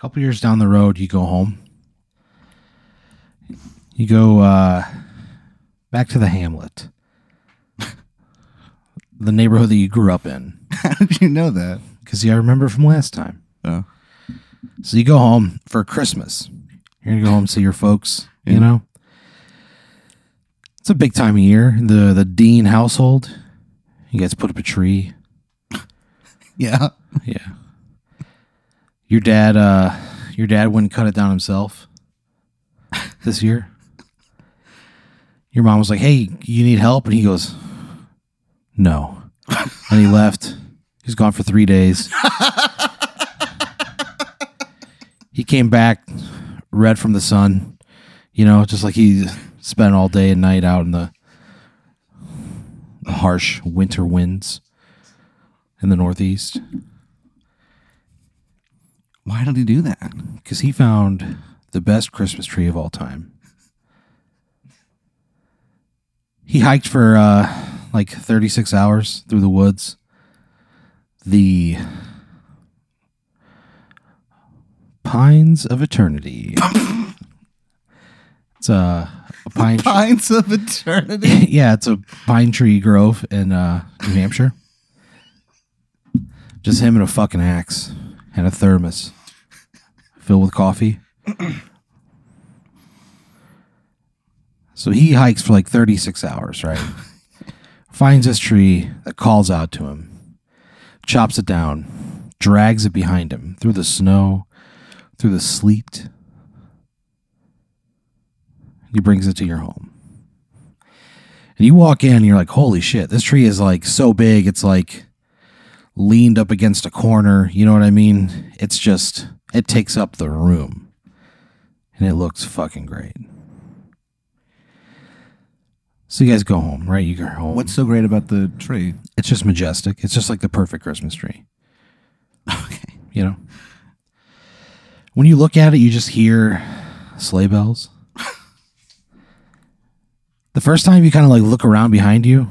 A couple years down the road, you go home. You go uh, back to the hamlet, the neighborhood that you grew up in. How did you know that? Because yeah, I remember from last time. Oh. So you go home for Christmas. You're gonna go home see your folks. You know, it's a big time of year. The the Dean household. You guys put up a tree. Yeah. Yeah. Your dad. uh Your dad wouldn't cut it down himself this year. Your mom was like, "Hey, you need help?" And he goes, "No." And he left. He's gone for three days. he came back red from the sun, you know, just like he spent all day and night out in the, the harsh winter winds in the Northeast. Why did he do that? Because he found the best Christmas tree of all time. He hiked for uh, like 36 hours through the woods. The Pines of Eternity. it's a, a pine tree. Pines of eternity. yeah, it's a pine tree grove in uh, New Hampshire. Just him and a fucking axe and a thermos filled with coffee. so he hikes for like 36 hours, right? Finds this tree that calls out to him, chops it down, drags it behind him through the snow, through the sleet. He brings it to your home. And you walk in and you're like, holy shit, this tree is like so big, it's like leaned up against a corner. You know what I mean? It's just, it takes up the room. And it looks fucking great. So you guys go home, right? You go home. What's so great about the tree? it's just majestic. It's just like the perfect Christmas tree. Okay. You know? When you look at it, you just hear sleigh bells. the first time you kind of like look around behind you,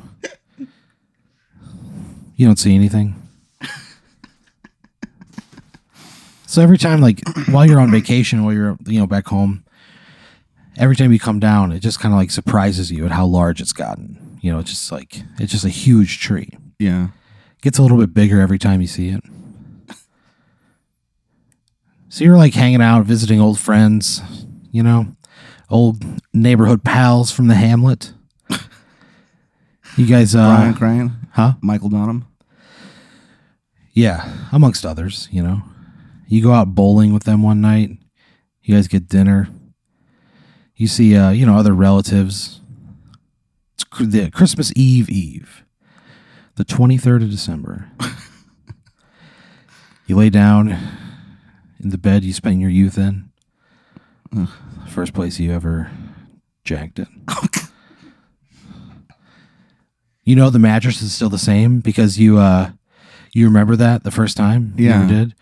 you don't see anything. So every time, like while you're on vacation, while you're you know back home, every time you come down, it just kind of like surprises you at how large it's gotten. You know, it's just like it's just a huge tree. Yeah. Gets a little bit bigger every time you see it. So you're like hanging out, visiting old friends, you know, old neighborhood pals from the hamlet. You guys, uh, Brian Crane, huh? Michael Donham. Yeah, amongst others, you know. You go out bowling with them one night. You guys get dinner. You see, uh, you know, other relatives. It's the Christmas Eve Eve, the 23rd of December. you lay down in the bed you spent your youth in. First place you ever jacked it. you know the mattress is still the same because you uh you remember that the first time you Yeah. ever did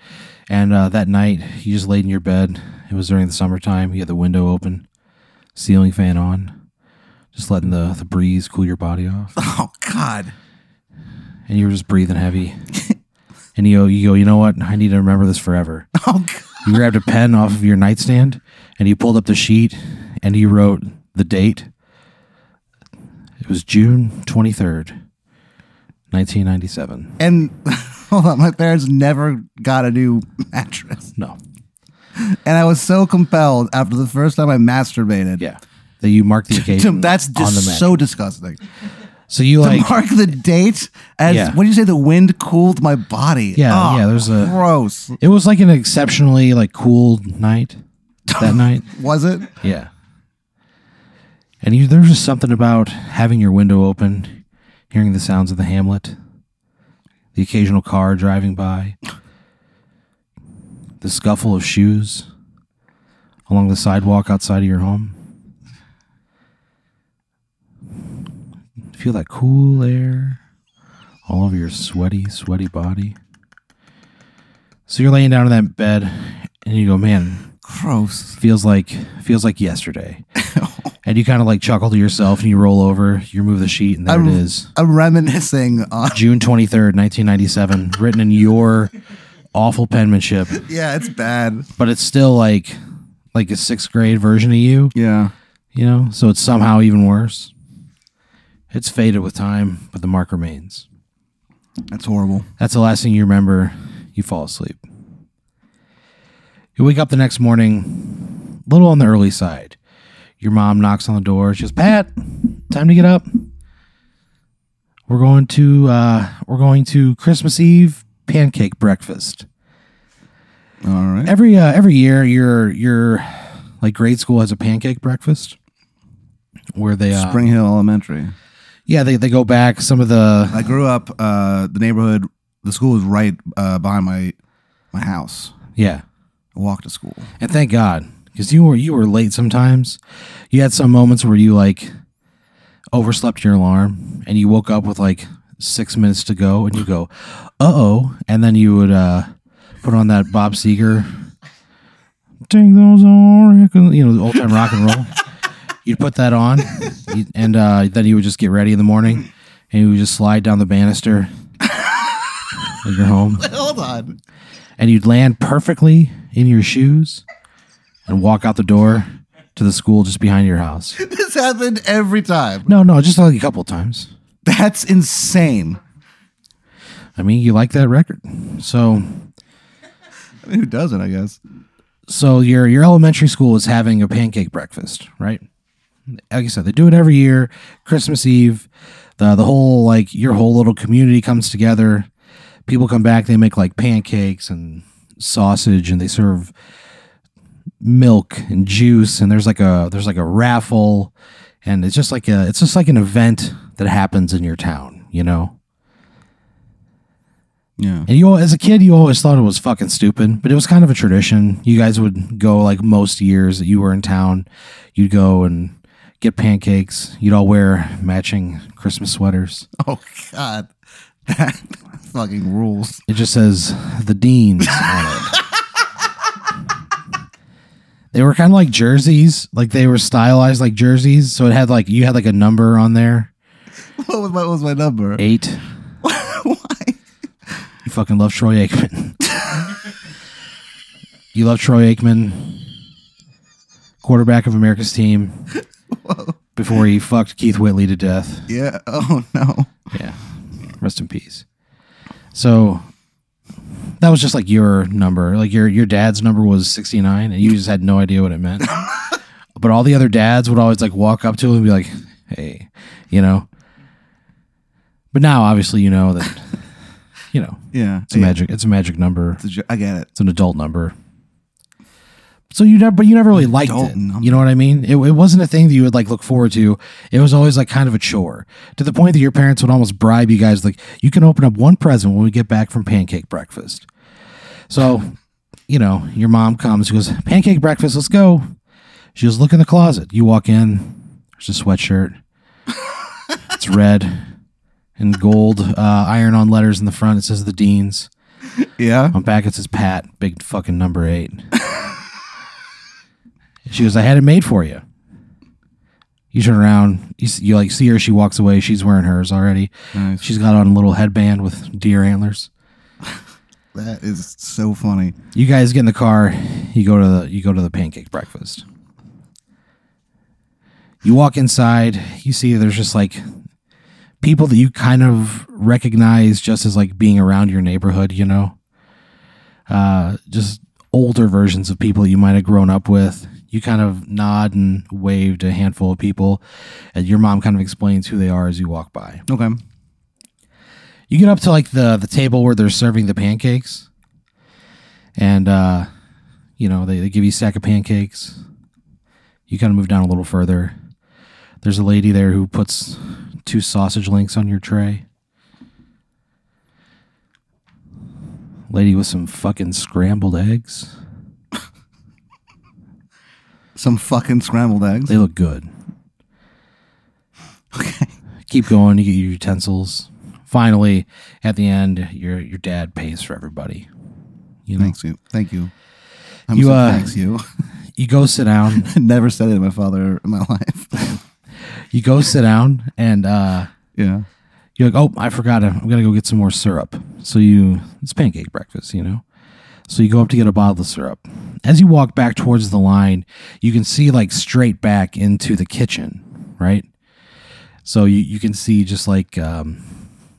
and uh, that night you just laid in your bed. It was during the summertime. You had the window open ceiling fan on just letting the, the breeze cool your body off. Oh God. and you were just breathing heavy. And you go you go you know what? I need to remember this forever. Oh God. you grabbed a pen off of your nightstand and you pulled up the sheet and you wrote the date. It was june 23rd 1997 And hold on, my parents never got a new mattress, no and I was so compelled after the first time I masturbated. Yeah. That you mark the to- occasion. that's on the so disgusting. So you to like mark the date as Yeah. what do you say? The wind cooled my body. Yeah, Oh, yeah, there's a- gross. it was like an exceptionally like cool night that night. Was it? Yeah. And you there's just something about having your window open, hearing the sounds of the hamlet, the occasional car driving by, the scuffle of shoes along the sidewalk outside of your home. Feel that cool air all over your sweaty, sweaty body. So you're laying down in that bed and you go, man, Gross. feels like feels like yesterday. and you kind of like chuckle to yourself and you roll over, you remove the sheet, and there I'm- it is. I'm reminiscing on June 23rd, 1997, written in your awful penmanship, Yeah, it's bad. but it's still like like a sixth grade version of you, Yeah. you know. So it's somehow even worse. It's faded with time, but the mark remains. That's horrible. That's the last thing you remember. You fall asleep. You wake up the next morning, a little on the early side. Your mom knocks on the door. She goes, "Pat, time to get up. We're going to uh, we're going to Christmas Eve pancake breakfast. All right. Every uh, every year, your your like grade school has a pancake breakfast where they uh, Spring Hill Elementary. yeah they they go back some of the I grew up. Uh, the neighborhood, the school was right uh, behind my my house. yeah I walked to school. And thank God, because you were you were late sometimes. You had some moments where you like overslept your alarm and you woke up with like six minutes to go, and you go, "Uh oh," and then you would uh, put on that Bob Seger, "Take those on," you know, the old time rock and roll. You'd put that on, and uh, then you would just get ready in the morning, and you would just slide down the banister. of your home Hold on. and you'd land perfectly in your shoes and walk out the door to the school just behind your house. This happened every time. No, no, just like a couple times. That's insane. I mean, you like that record. So, I mean, who doesn't? I guess. so your your elementary school is having a pancake breakfast, right? Like I said, they do it every year. Christmas Eve, the the whole like your whole little community comes together. People come back. They make like pancakes and sausage, and they serve milk and juice. And there's like a there's like a raffle, and it's just like a it's just like an event that happens in your town. You know. Yeah. And you, as a kid, you always thought it was fucking stupid, but it was kind of a tradition. You guys would go like most years that you were in town. You'd go and get pancakes. You'd all wear matching Christmas sweaters. Oh God, that fucking rules. It just says the Deans on it. They were kind of like jerseys, like they were stylized like jerseys. So it had like you had like a number on there, What was my, what was my number? eight. Why? You fucking love Troy Aikman. you love Troy Aikman, quarterback of America's team, before he fucked Keith Whitley to death. Yeah. Oh no. Yeah, rest in peace. So that was just like your number. Like your your dad's number was sixty nine, and you just had no idea what it meant. but all the other dads would always like walk up to him and be like, "Hey," you know. But now, obviously, you know that you know Yeah. it's a yeah. magic. It's a magic number. It's a I get it. It's an adult number. So you never, but you never really liked it. You know what I mean? It, it wasn't a thing that you would like look forward to. It was always like kind of a chore to the point that your parents would almost bribe you guys like you can open up one present when we get back from pancake breakfast. So, you know, your mom comes, she goes, pancake breakfast, let's go. She goes, look in the closet. You walk in, there's a sweatshirt. it's red and gold uh, iron on letters in the front. It says the Deans. Yeah. On back it says Pat, big fucking number eight. She goes, I had it made for you. You turn around, you, you like see her. She walks away. She's wearing hers already. Nice. She's got on a little headband with deer antlers. That is so funny. You guys get in the car. You go to the you go to the pancake breakfast. You walk inside. You see there's just like people that you kind of recognize just as like being around your neighborhood. You know, uh, just older versions of people you might have grown up with. You kind of nod and wave to a handful of people, and your mom kind of explains who they are as you walk by. Okay. You get up to like the the table where they're serving the pancakes, and uh, you know they, they give you a stack of pancakes. You kind of move down a little further. There's a lady there who puts two sausage links on your tray. Lady with some fucking scrambled eggs. Some fucking scrambled eggs. They look good. Okay. Keep going. You get your utensils. Finally, at the end, your your dad pays for everybody. You know, Thanks you. Thank you. I'm You, so uh, thanks you. you go sit down. Never said it to my father in my life. you go sit down and uh, yeah. you're like, oh, I forgot. I'm gonna go get some more syrup. So you, it's pancake breakfast, you know. So you go up to get a bottle of syrup. As you walk back towards the line, you can see like straight back into the kitchen, right? So you, you can see just like um,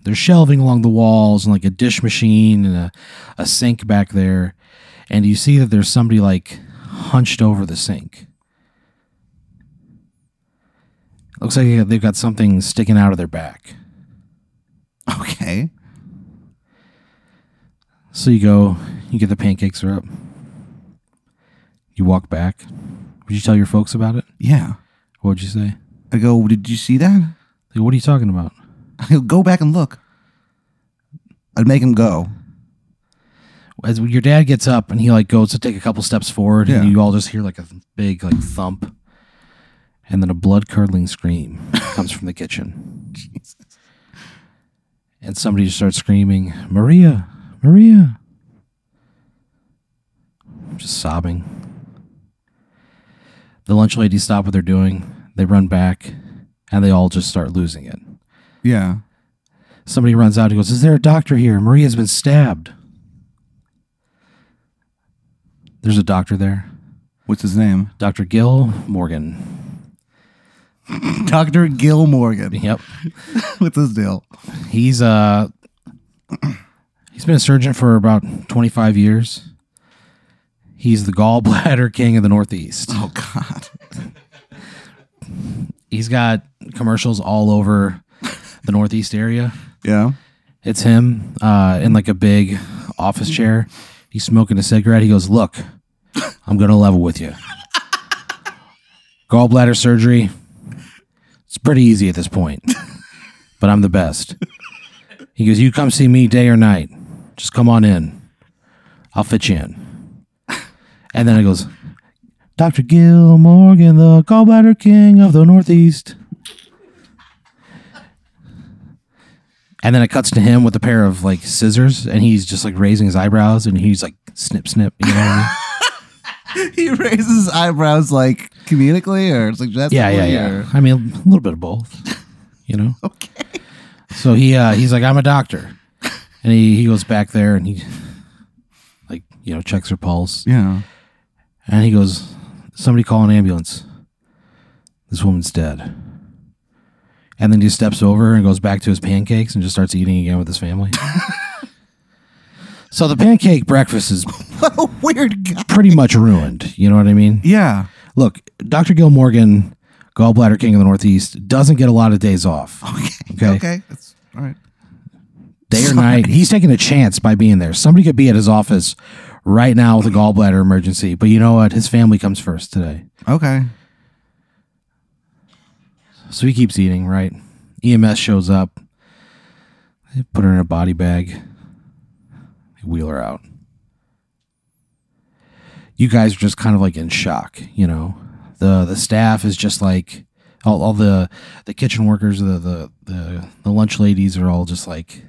there's shelving along the walls and like a dish machine and a, a sink back there. And you see that there's somebody like hunched over the sink. Looks like they've got something sticking out of their back. Okay. So you go, you get the pancakes are up. You walk back. Would you tell your folks about it? Yeah. What would you say? I go, did you see that? Like, what are you talking about? I go, back and look. I'd make him go. As your dad gets up and he like goes to take a couple steps forward, and you all just hear like a big like thump, and then a blood curdling scream comes from the kitchen, and somebody just starts screaming, "Maria, Maria!" Just sobbing. The lunch ladies stop what they're doing. They run back, and they all just start losing it. Yeah. Somebody runs out and goes, Is there a doctor here? Maria's been stabbed. There's a doctor there. What's his name? Dr. Gil Morgan. Dr. Gil Morgan. Yep. What's his deal? He's uh he's been a surgeon for about 25 years. He's the gallbladder king of the Northeast. Oh, God. He's got commercials all over the Northeast area. Yeah. It's him uh, in like a big office chair. He's smoking a cigarette. He goes, Look, I'm going to level with you. Gallbladder surgery, it's pretty easy at this point, but I'm the best. He goes, You come see me day or night. Just come on in. I'll fit you in. And then it goes, Dr. Gil Morgan, the gallbladder king of the Northeast. And then it cuts to him with a pair of like scissors, and he's just like raising his eyebrows, and he's like snip, snip. You know what I mean? He raises his eyebrows like comedically or suggestively? Yeah, yeah, yeah. or- I mean, a little bit of both. You know. Okay. So he uh, he's like, I'm a doctor, and he he goes back there and he like you know checks her pulse, Yeah. and he goes, somebody call an ambulance. This woman's dead. And then he steps over and goes back to his pancakes and just starts eating again with his family. so the pancake breakfast is What a weird guy. pretty much ruined. You know what I mean? Yeah. Look, Dr. Gil Morgan, gallbladder king of the Northeast, doesn't get a lot of days off. Okay. Okay. Okay. That's all right. Day or night. He's taking a chance by being there. Somebody could be at his office right now with a gallbladder emergency, but you know what? His family comes first today. Okay. So he keeps eating, right? EMS shows up. They put her in a body bag. They wheel her out. You guys are just kind of like in shock, you know. The the staff is just like all, all the the kitchen workers, the, the the the lunch ladies are all just like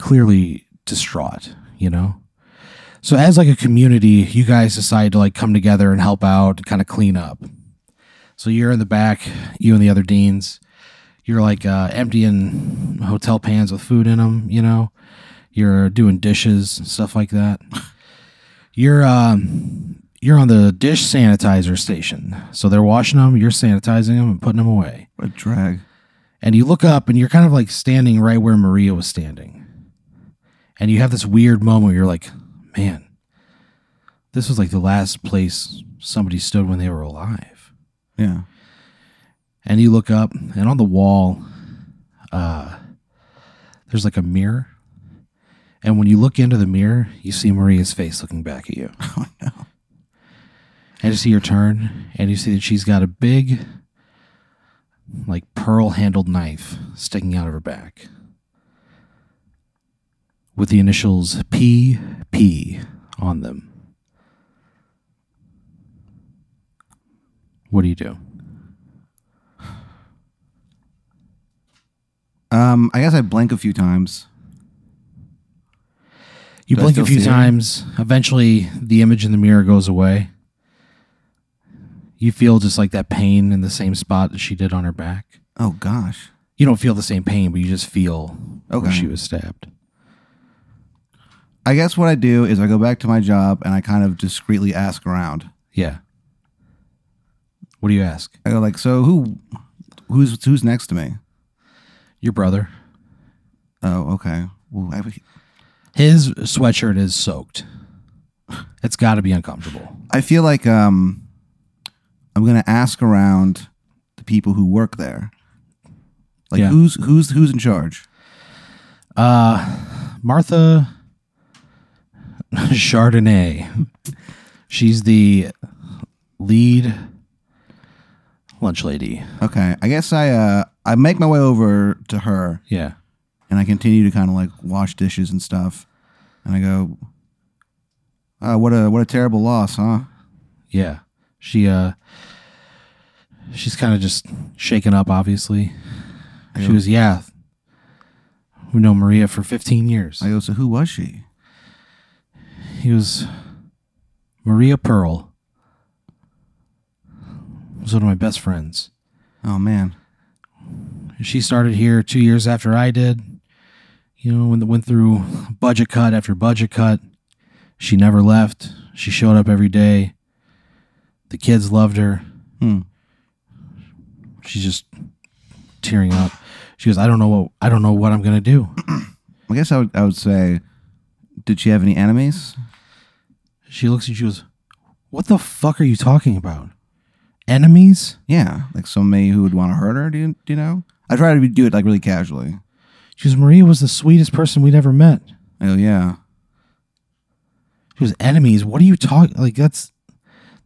clearly distraught, you know. So as like a community, you guys decide to like come together and help out and kind of clean up. So you're in the back, you and the other deans. You're like uh, emptying hotel pans with food in them, you know. You're doing dishes and stuff like that. You're um, you're on the dish sanitizer station, so they're washing them. You're sanitizing them and putting them away. What a drag. And you look up, and you're kind of like standing right where Maria was standing. And you have this weird moment where you're like, man, this was like the last place somebody stood when they were alive Yeah. and you look up and on the wall uh there's like a mirror and when you look into the mirror you see maria's face looking back at you Oh no. and you see her turn and you see that she's got a big like pearl handled knife sticking out of her back with the initials pp on them what do you do Um, I guess I blink a few times. You Do I blink a still few see her? times. Eventually, the image in the mirror goes away. You feel just like that pain in the same spot that she did on her back. Oh gosh. You don't feel the same pain, but you just feel where Okay. she was stabbed. I guess what I do is I go back to my job and I kind of discreetly ask around. Yeah. What do you ask? I go like, so who, who's who's next to me? Your brother. Oh, okay. Well, I, His sweatshirt is soaked. It's got to be uncomfortable. I feel like um, I'm gonna ask around the people who work there. Like Yeah. who's who's who's in charge? Uh, Martha Chardonnay. She's the lead lunch lady. Okay, I guess I uh I make my way over to her Yeah. and I continue to kind of like wash dishes and stuff, and I go, uh, "What a what a terrible loss, huh?" Yeah. She uh she's kind of just shaken up obviously. She goes, "Yeah. We know Maria for 15 years." I go, "So who was she?" He was Maria Pearl. Was one of my best friends. Oh man, She started here two years after I did. You know, when went through budget cut after budget cut. She never left. She showed up every day. The kids loved her. Hmm. She's just tearing up. She goes, I don't know what I don't know what I'm gonna do. I guess I would I would say, did she have any enemies? She looks at you. She goes, "What the fuck are you talking about? Enemies?" Yeah, like somebody who would want to hurt her. Do you do you know? I try to do it like really casually. She goes, "Maria was the sweetest person we'd ever met." Go, "Yeah." She goes, "Enemies? What are you talking? Like that's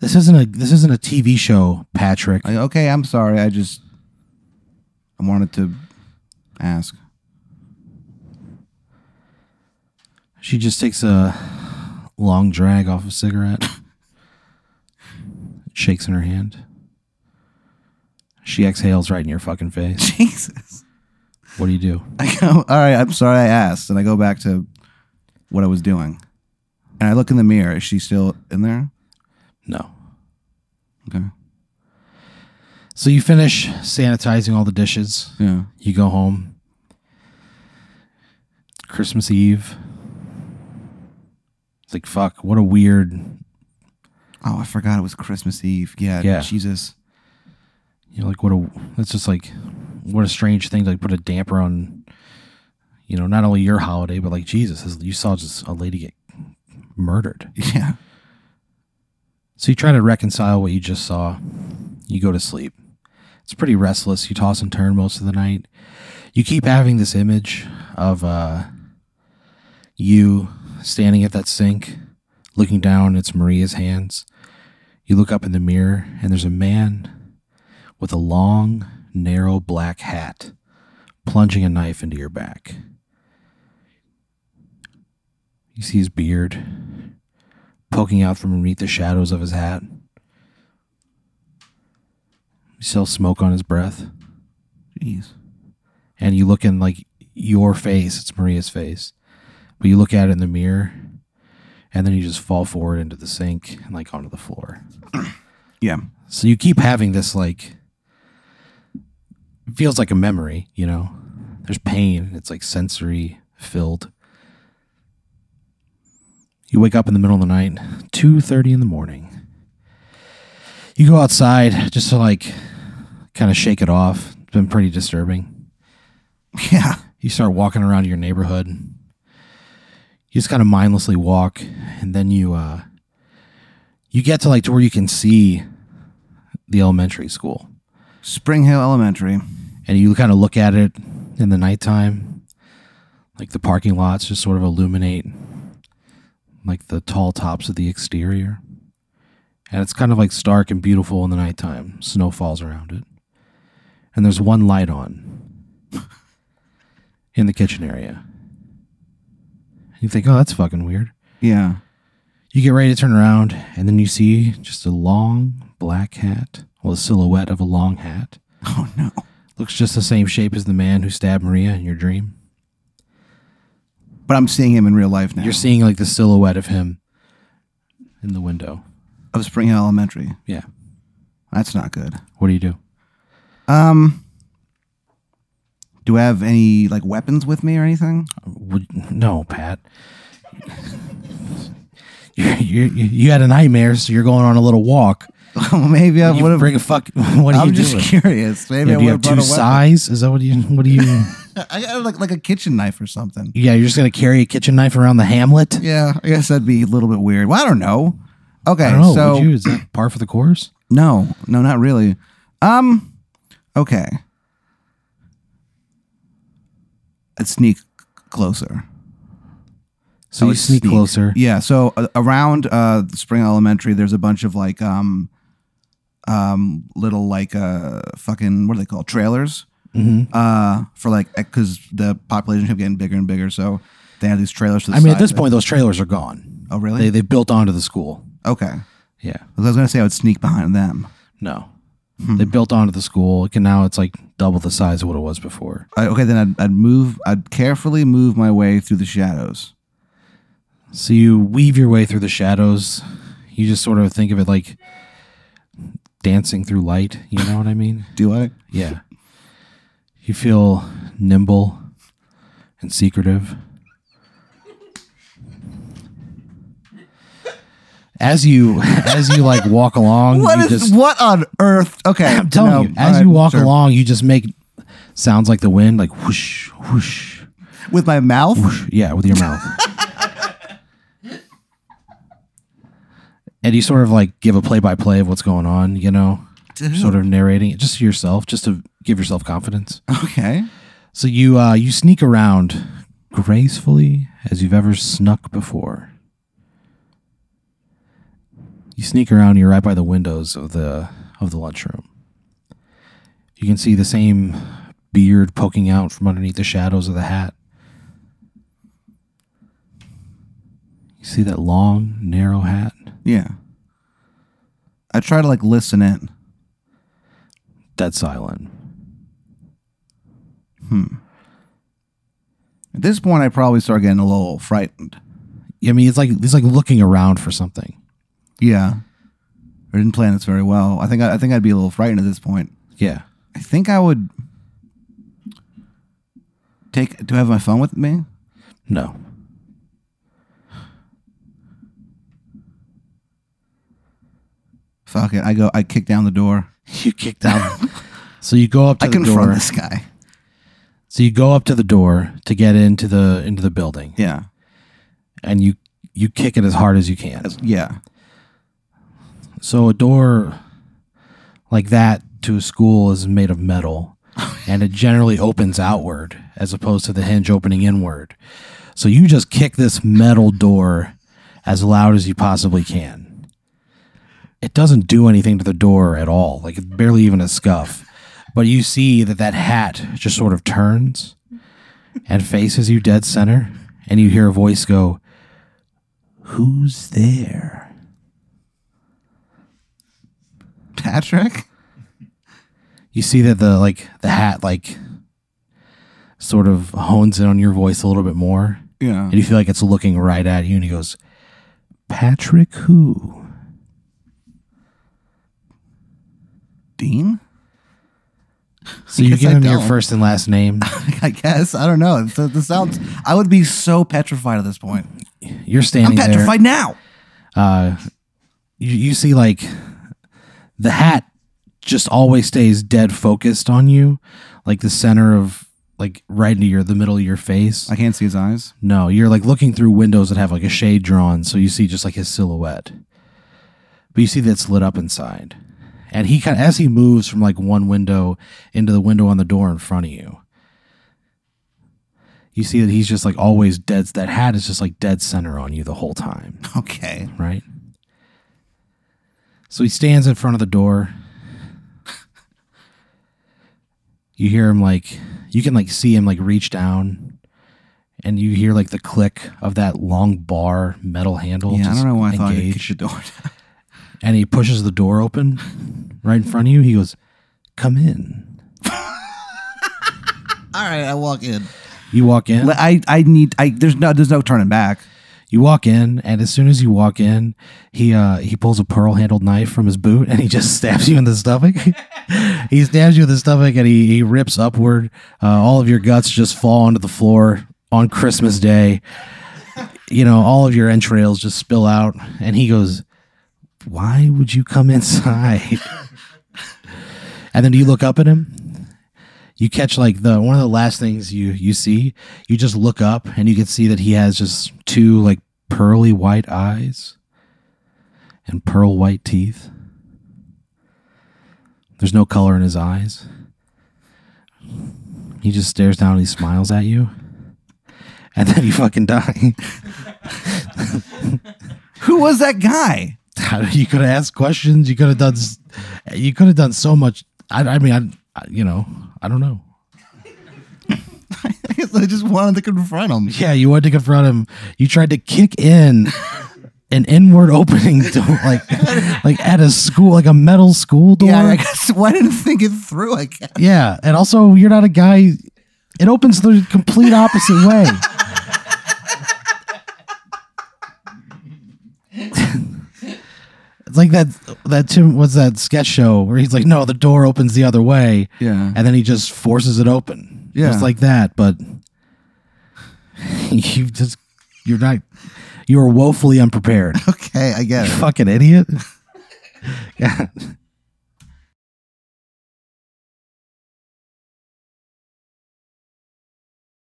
this isn't a this isn't a TV show, Patrick." Okay, I'm sorry. I just I wanted to ask. She just takes a long drag off a cigarette, shakes in her hand. She exhales right in your fucking face. Jesus. What do you do? I go, all right, I'm sorry I asked. And I go back to what I was doing. And I look in the mirror. Is she still in there? No. Okay. So you finish sanitizing all the dishes. Yeah. You go home. Christmas Eve. Like fuck. What a weird. Oh, I forgot it was Christmas Eve. Yeah. Yeah. Jesus. You know, like what a. It's just like, what a strange thing to like put a damper on. You know, not only your holiday, but like Jesus, you saw just a lady get murdered. Yeah. So you try to reconcile what you just saw. You go to sleep. It's pretty restless. You toss and turn most of the night. You keep having this image of uh, you standing at that sink, looking down. It's Maria's hands. You look up in the mirror, and there's a man with a long, narrow black hat plunging a knife into your back. You see his beard poking out from beneath the shadows of his hat. You still smoke on his breath. Jeez. And you look in like your face, it's Maria's face. But you look at it in the mirror and then you just fall forward into the sink and like onto the floor. Yeah. So you keep having this like feels like a memory, you know. There's pain, it's like sensory filled. You wake up in the middle of the night, 2:30 in the morning. You go outside just to like kind of shake it off. It's been pretty disturbing. Yeah. You start walking around your neighborhood. You just kind of mindlessly walk and then you uh you get to like to where you can see the elementary school. Spring Hill Elementary. and you kind of look at it in the nighttime like the parking lots just sort of illuminate like the tall tops of the exterior and it's kind of like stark and beautiful in the nighttime snow falls around it and there's one light on in the kitchen area you think oh that's fucking weird Yeah. you get ready to turn around and then you see just a long black hat well a silhouette of a long hat Oh no. Looks just the same shape as the man who stabbed Maria in your dream. But I'm seeing him in real life now. You're seeing like the silhouette of him in the window. of Spring Hill Elementary. Yeah. That's not good. What do you do? Um. Do I have any like weapons with me or anything? Would, no, Pat. you you you had a nightmare, so you're going on a little walk. Maybe I You would have. bring a fuck. What are I'm you just doing? curious. Maybe Yeah, I do you have two brought a weapon. size? Is that what you? What do you? I got like like a kitchen knife or something. yeah, you're just gonna carry a kitchen knife around the hamlet. Yeah, I guess that'd be a little bit weird. Well, I don't know. Okay, I don't know. so would you? Is that par for the course? no, no, not really. Um, okay. I'd sneak closer. So I you would sneak, closer. Yeah. So uh, around uh, Spring Elementary, there's a bunch of like um, um, little like uh, fucking what are they called? Trailers. Mhm. Uh, for like because the population kept getting bigger and bigger, so they had these trailers. To the I mean, at side this that- point, those trailers are gone. oh really? They they built onto the school. okay. Yeah. I was gonna say I would sneak behind them. No. Hmm. They built onto the school. And now it's like double the size of what it was before. I, okay, then I'd, I'd move. I'd carefully move my way through the shadows. So you weave your way through the shadows. You just sort of think of it like dancing through light. You know what I mean? Do I? Yeah. You feel nimble and secretive. As you as you like walk along, What you is just what on earth? Okay, I'm telling no, you, as all you walk sure. along, you just make sounds like the wind, like whoosh, whoosh, with my mouth. whoosh. Yeah, with your mouth. and you sort of like give a play by play of what's going on, you know, sort of narrating it just to yourself, just to give yourself confidence. Okay. So you uh, you sneak around gracefully as you've ever snuck before. You sneak around. You're right by the windows of the of the lunchroom. You can see the same beard poking out from underneath the shadows of the hat. You see that long, narrow hat. Yeah. I try to like listen in. Dead silent. Hmm. At this point, I probably start getting a little frightened. I mean, it's like it's like looking around for something. Yeah. I didn't plan this very well. I think I, I think I'd be a little frightened at this point. Yeah. I think I would take. Do I have my phone with me? No. Fuck it. I go. I kick down the door. You kick down. so you go up to I the confront door. this guy. So you go up to the door to get into the into the building, Yeah. and you you kick it as hard as you can. That's- yeah. So a door like that to a school is made of metal, and it generally opens outward as opposed to the hinge opening inward. So you just kick this metal door as loud as you possibly can. It doesn't do anything to the door at all, like it's barely even a scuff. But you see that that hat just sort of turns and faces you dead center, and you hear a voice go, "Who's there?" Patrick. you see that the like the hat like sort of hones in on your voice a little bit more Yeah. and you feel like it's looking right at you and he goes patrick who Dean. so you give him your first and last name I guess. I don't know. The, the sounds. I would be so petrified at this point. you're standing I'm standing there petrified now. uh you, you see like the hat just always stays dead focused on you like the center of like right into your the middle of your face I can't see his eyes. No, you're like looking through windows that have like a shade drawn, so you see just like his silhouette. But you see that's lit up inside. And he kind of, as he moves from like one window into the window on the door in front of you, you see that he's just like always dead. That hat is just like dead center on you the whole time, Okay. right? So he stands in front of the door. You hear him like, you can like see him like reach down and you hear like the click of that long bar metal handle. Yeah, I don't know why I thought I could engaged. kick the door. And he pushes the door open right in front of you. He goes, Come in. All right, I walk in. You walk in. I I need. I there's no there's no turning back. You walk in, and as soon as you walk in, he uh he pulls a pearl handled knife from his boot and he just stabs you in the stomach. he stabs you in the stomach and he, he rips upward. Uh, all of your guts just fall onto the floor on Christmas Day. you know, all of your entrails just spill out. And he goes, Why would you come inside? and then you look up at him. You catch like the one of the last things you you see. You just look up and you can see that he has just two like pearly white eyes and pearl white teeth. There's no color in his eyes. He just stares down and he smiles at you. And then you fucking die. Who was that guy? you could have asked questions. You could have done. You could have done so much. I, I mean, I, I, you know, I don't know. I I just wanted to confront him. Yeah, you wanted to confront him. You tried to kick in an inward opening door, like, like at a school, like a metal school door. Yeah, I guess why didn't think it through? I guess. Yeah, and also you're not a guy. It opens the complete opposite way. it's like that that Tim what's that sketch show where he's like, no, the door opens the other way, Yeah. and then he just forces it open, Yeah. just like that. But you just you're not you are woefully unprepared. Okay, I get You it. fucking idiot. God.